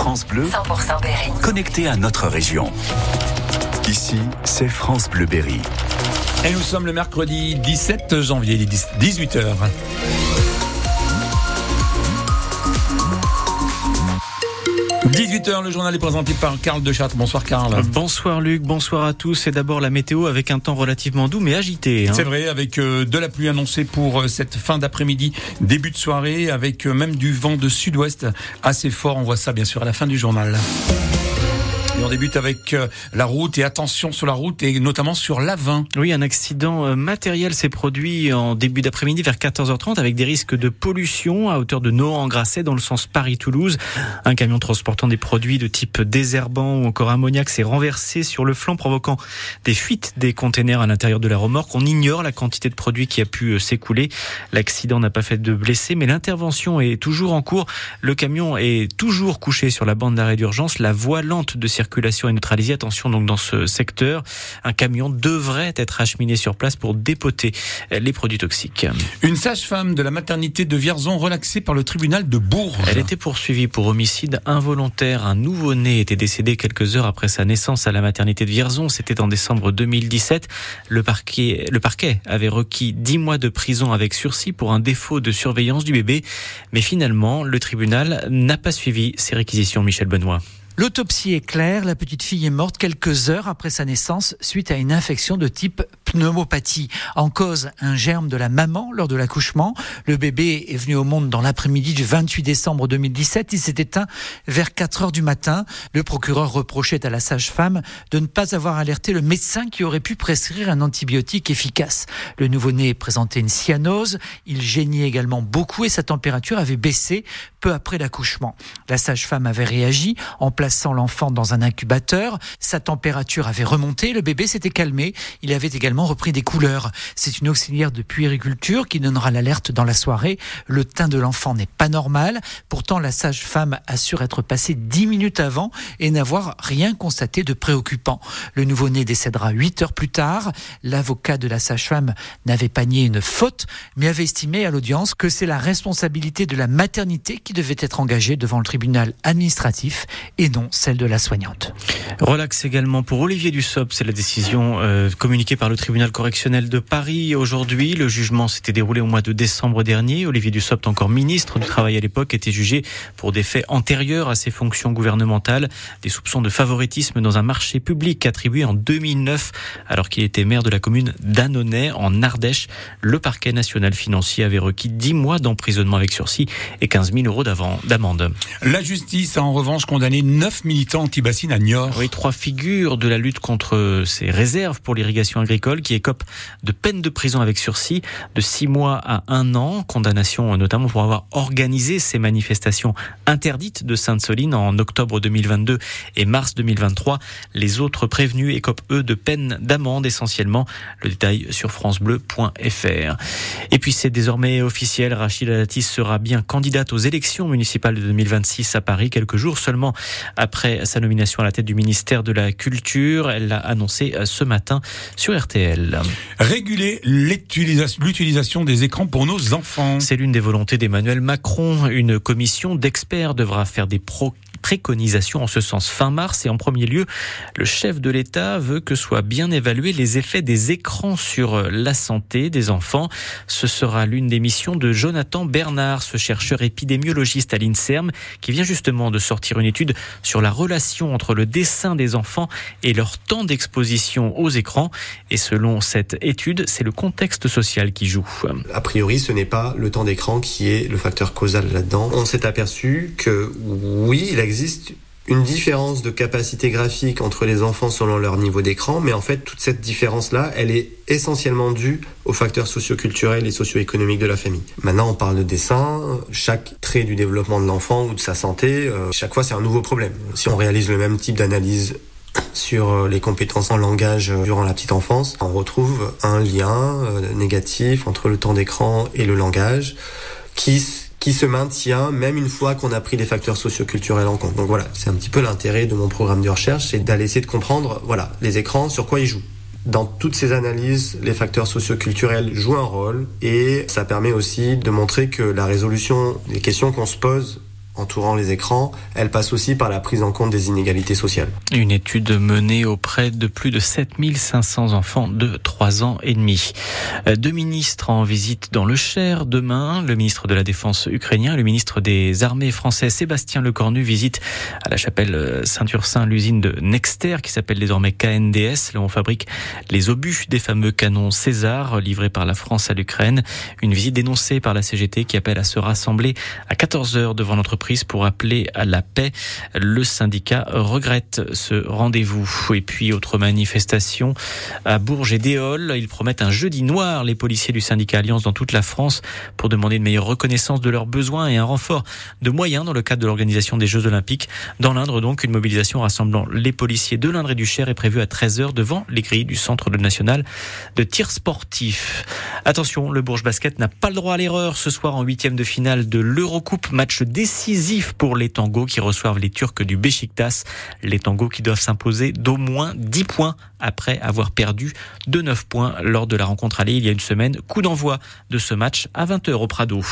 France Bleu, 100% Berry. connecté à notre région. Ici, c'est France Bleu Berry. Et nous sommes le mercredi 17 janvier, il est 18h. « 18h, le journal est présenté par Karl de Châtre. Bonsoir Karl. Bonsoir Luc, bonsoir à tous. C'est d'abord la météo avec un temps relativement doux mais agité. hein. C'est vrai, avec euh, de la pluie annoncée pour euh, cette fin d'après-midi, début de soirée, avec euh, même du vent de sud-ouest assez fort. On voit ça bien sûr à la fin du journal. On débute avec euh, la route et attention sur la route et notamment sur l'Avin. Oui, un accident euh, matériel s'est produit en début d'après-midi vers 14h30 avec des risques de pollution à hauteur de Nohant-en-Grasset dans le sens Paris-Toulouse. Un camion transportant des produits de type désherbant ou encore ammoniac s'est renversé sur le flanc provoquant des fuites des containers à l'intérieur de la remorque. On ignore la quantité de produits qui a pu euh, s'écouler. L'accident n'a pas fait de blessés mais l'intervention est toujours en cours. Le camion est toujours couché sur la bande d'arrêt d'urgence. La voie lente de circulation est neutralisée. Attention donc dans ce secteur, un camion devrait être acheminé sur place pour dépoter les produits toxiques. Une sage-femme de la maternité de Vierzon relaxée par le tribunal de Bourges. Elle était poursuivie pour homicide involontaire. Un nouveau-né était décédé quelques heures après sa naissance à la maternité de Vierzon. C'était en décembre 2017. Le parquet, le parquet avait requis 10 mois de prison avec sursis pour un défaut de surveillance du bébé. Mais finalement, le tribunal n'a pas suivi ces réquisitions. Michel Benoît. L'autopsie est claire, la petite fille est morte quelques heures après sa naissance suite à une infection de type pneumopathie. En cause, un germe de la maman lors de l'accouchement. Le bébé est venu au monde dans l'après-midi du 28 décembre 2017. Il s'est éteint vers 4 heures du matin. Le procureur reprochait à la sage-femme de ne pas avoir alerté le médecin qui aurait pu prescrire un antibiotique efficace. Le nouveau-né présentait une cyanose. Il geignait également beaucoup et sa température avait baissé peu après l'accouchement. La sage-femme avait réagi en plaçant l'enfant dans un incubateur. Sa température avait remonté, le bébé s'était calmé, il avait également repris des couleurs. C'est une auxiliaire de puériculture qui donnera l'alerte dans la soirée. Le teint de l'enfant n'est pas normal. Pourtant, la sage-femme assure être passée dix minutes avant et n'avoir rien constaté de préoccupant. Le nouveau-né décédera huit heures plus tard. L'avocat de la sage-femme n'avait pas nié une faute, mais avait estimé à l'audience que c'est la responsabilité de la maternité qui devait être engagée devant le tribunal administratif et non celle de la soignante. Relax également pour Olivier Dussopt, c'est la décision euh, communiquée par le tribunal correctionnel de Paris aujourd'hui. Le jugement s'était déroulé au mois de décembre dernier. Olivier Dussopt, encore ministre du Travail à l'époque, était jugé pour des faits antérieurs à ses fonctions gouvernementales, des soupçons de favoritisme dans un marché public attribué en 2009 alors qu'il était maire de la commune d'Annonay en Ardèche. Le parquet national financier avait requis 10 mois d'emprisonnement avec sursis et 15 000 euros d'amende. La justice a en revanche condamné neuf militants anti-bassines à Niort. Oui, trois figures de la lutte contre ces réserves pour l'irrigation agricole qui écopent de peine de prison avec sursis de six mois à un an. Condamnation notamment pour avoir organisé ces manifestations interdites de Sainte-Soline en octobre 2022 et mars 2023. Les autres prévenus écopent eux de peine d'amende essentiellement. Le détail sur francebleu.fr. Et puis c'est désormais officiel, Rachida Dati sera bien candidate aux élections municipales de 2026 à Paris quelques jours seulement après sa nomination à la tête du ministère de la Culture. Elle l'a annoncé ce matin sur RTL. Réguler l'utilisation des écrans pour nos enfants. C'est l'une des volontés d'Emmanuel Macron. Une commission d'experts devra faire des pro préconisations en ce sens fin mars. Et en premier lieu, le chef de l'État veut que soient bien évalués les effets des écrans sur la santé des enfants. Ce sera l'une des missions de Jonathan Bernard, ce chercheur épidémiologiste à l'INSERM, qui vient justement de sortir une étude sur la relation entre le dessin des enfants et leur temps d'exposition aux écrans. Et selon cette étude, c'est le contexte social qui joue. A priori, ce n'est pas le temps d'écran qui est le facteur causal là-dedans. On s'est aperçu que oui, il existe une différence de capacité graphique entre les enfants selon leur niveau d'écran, mais en fait, toute cette différence-là, elle est essentiellement due aux facteurs socioculturels et socio-économiques de la famille. Maintenant, on parle de dessin, chaque trait du développement de l'enfant ou de sa santé, euh, chaque fois, c'est un nouveau problème. Si on réalise le même type d'analyse sur les compétences en langage durant la petite enfance, on retrouve un lien négatif entre le temps d'écran et le langage qui qui se maintient même une fois qu'on a pris les facteurs socioculturels en compte. Donc voilà, c'est un petit peu l'intérêt de mon programme de recherche, c'est d'aller essayer de comprendre, voilà, les écrans, sur quoi ils jouent. Dans toutes ces analyses, les facteurs socioculturels jouent un rôle et ça permet aussi de montrer que la résolution des questions qu'on se pose entourant les écrans, elle passe aussi par la prise en compte des inégalités sociales. Une étude menée auprès de plus de 7500 enfants de 3 ans et demi. Euh, deux ministres en visite dans le Cher demain. Le ministre de la Défense ukrainien, le ministre des Armées français Sébastien Lecornu visite à la chapelle euh, Saint-Ursin l'usine de Nexter qui s'appelle désormais KNDS. Là on fabrique les obus des fameux canons César livrés par la France à l'Ukraine. Une visite dénoncée par la CGT qui appelle à se rassembler à 14 heures devant l'entreprise pour appeler à la paix. Le syndicat regrette ce rendez-vous. Et puis, autre manifestation à Bourges et Déol. Ils promettent un jeudi noir, les policiers du syndicat Alliance dans toute la France, pour demander une meilleure reconnaissance de leurs besoins et un renfort de moyens dans le cadre de l'organisation des Jeux Olympiques. Dans l'Indre, donc, une mobilisation rassemblant les policiers de l'Indre et du Cher est prévue à 13h devant les grilles du Centre national de tir sportif. Attention, le Bourges Basket n'a pas le droit à l'erreur ce soir en huitième de finale de l'Eurocoupe, match décisif pour les tangos qui reçoivent les Turcs du Beşiktaş. Les tangos qui doivent s'imposer d'au moins 10 points après avoir perdu de 9 points lors de la rencontre allée il y a une semaine. Coup d'envoi de ce match à 20h au Prado.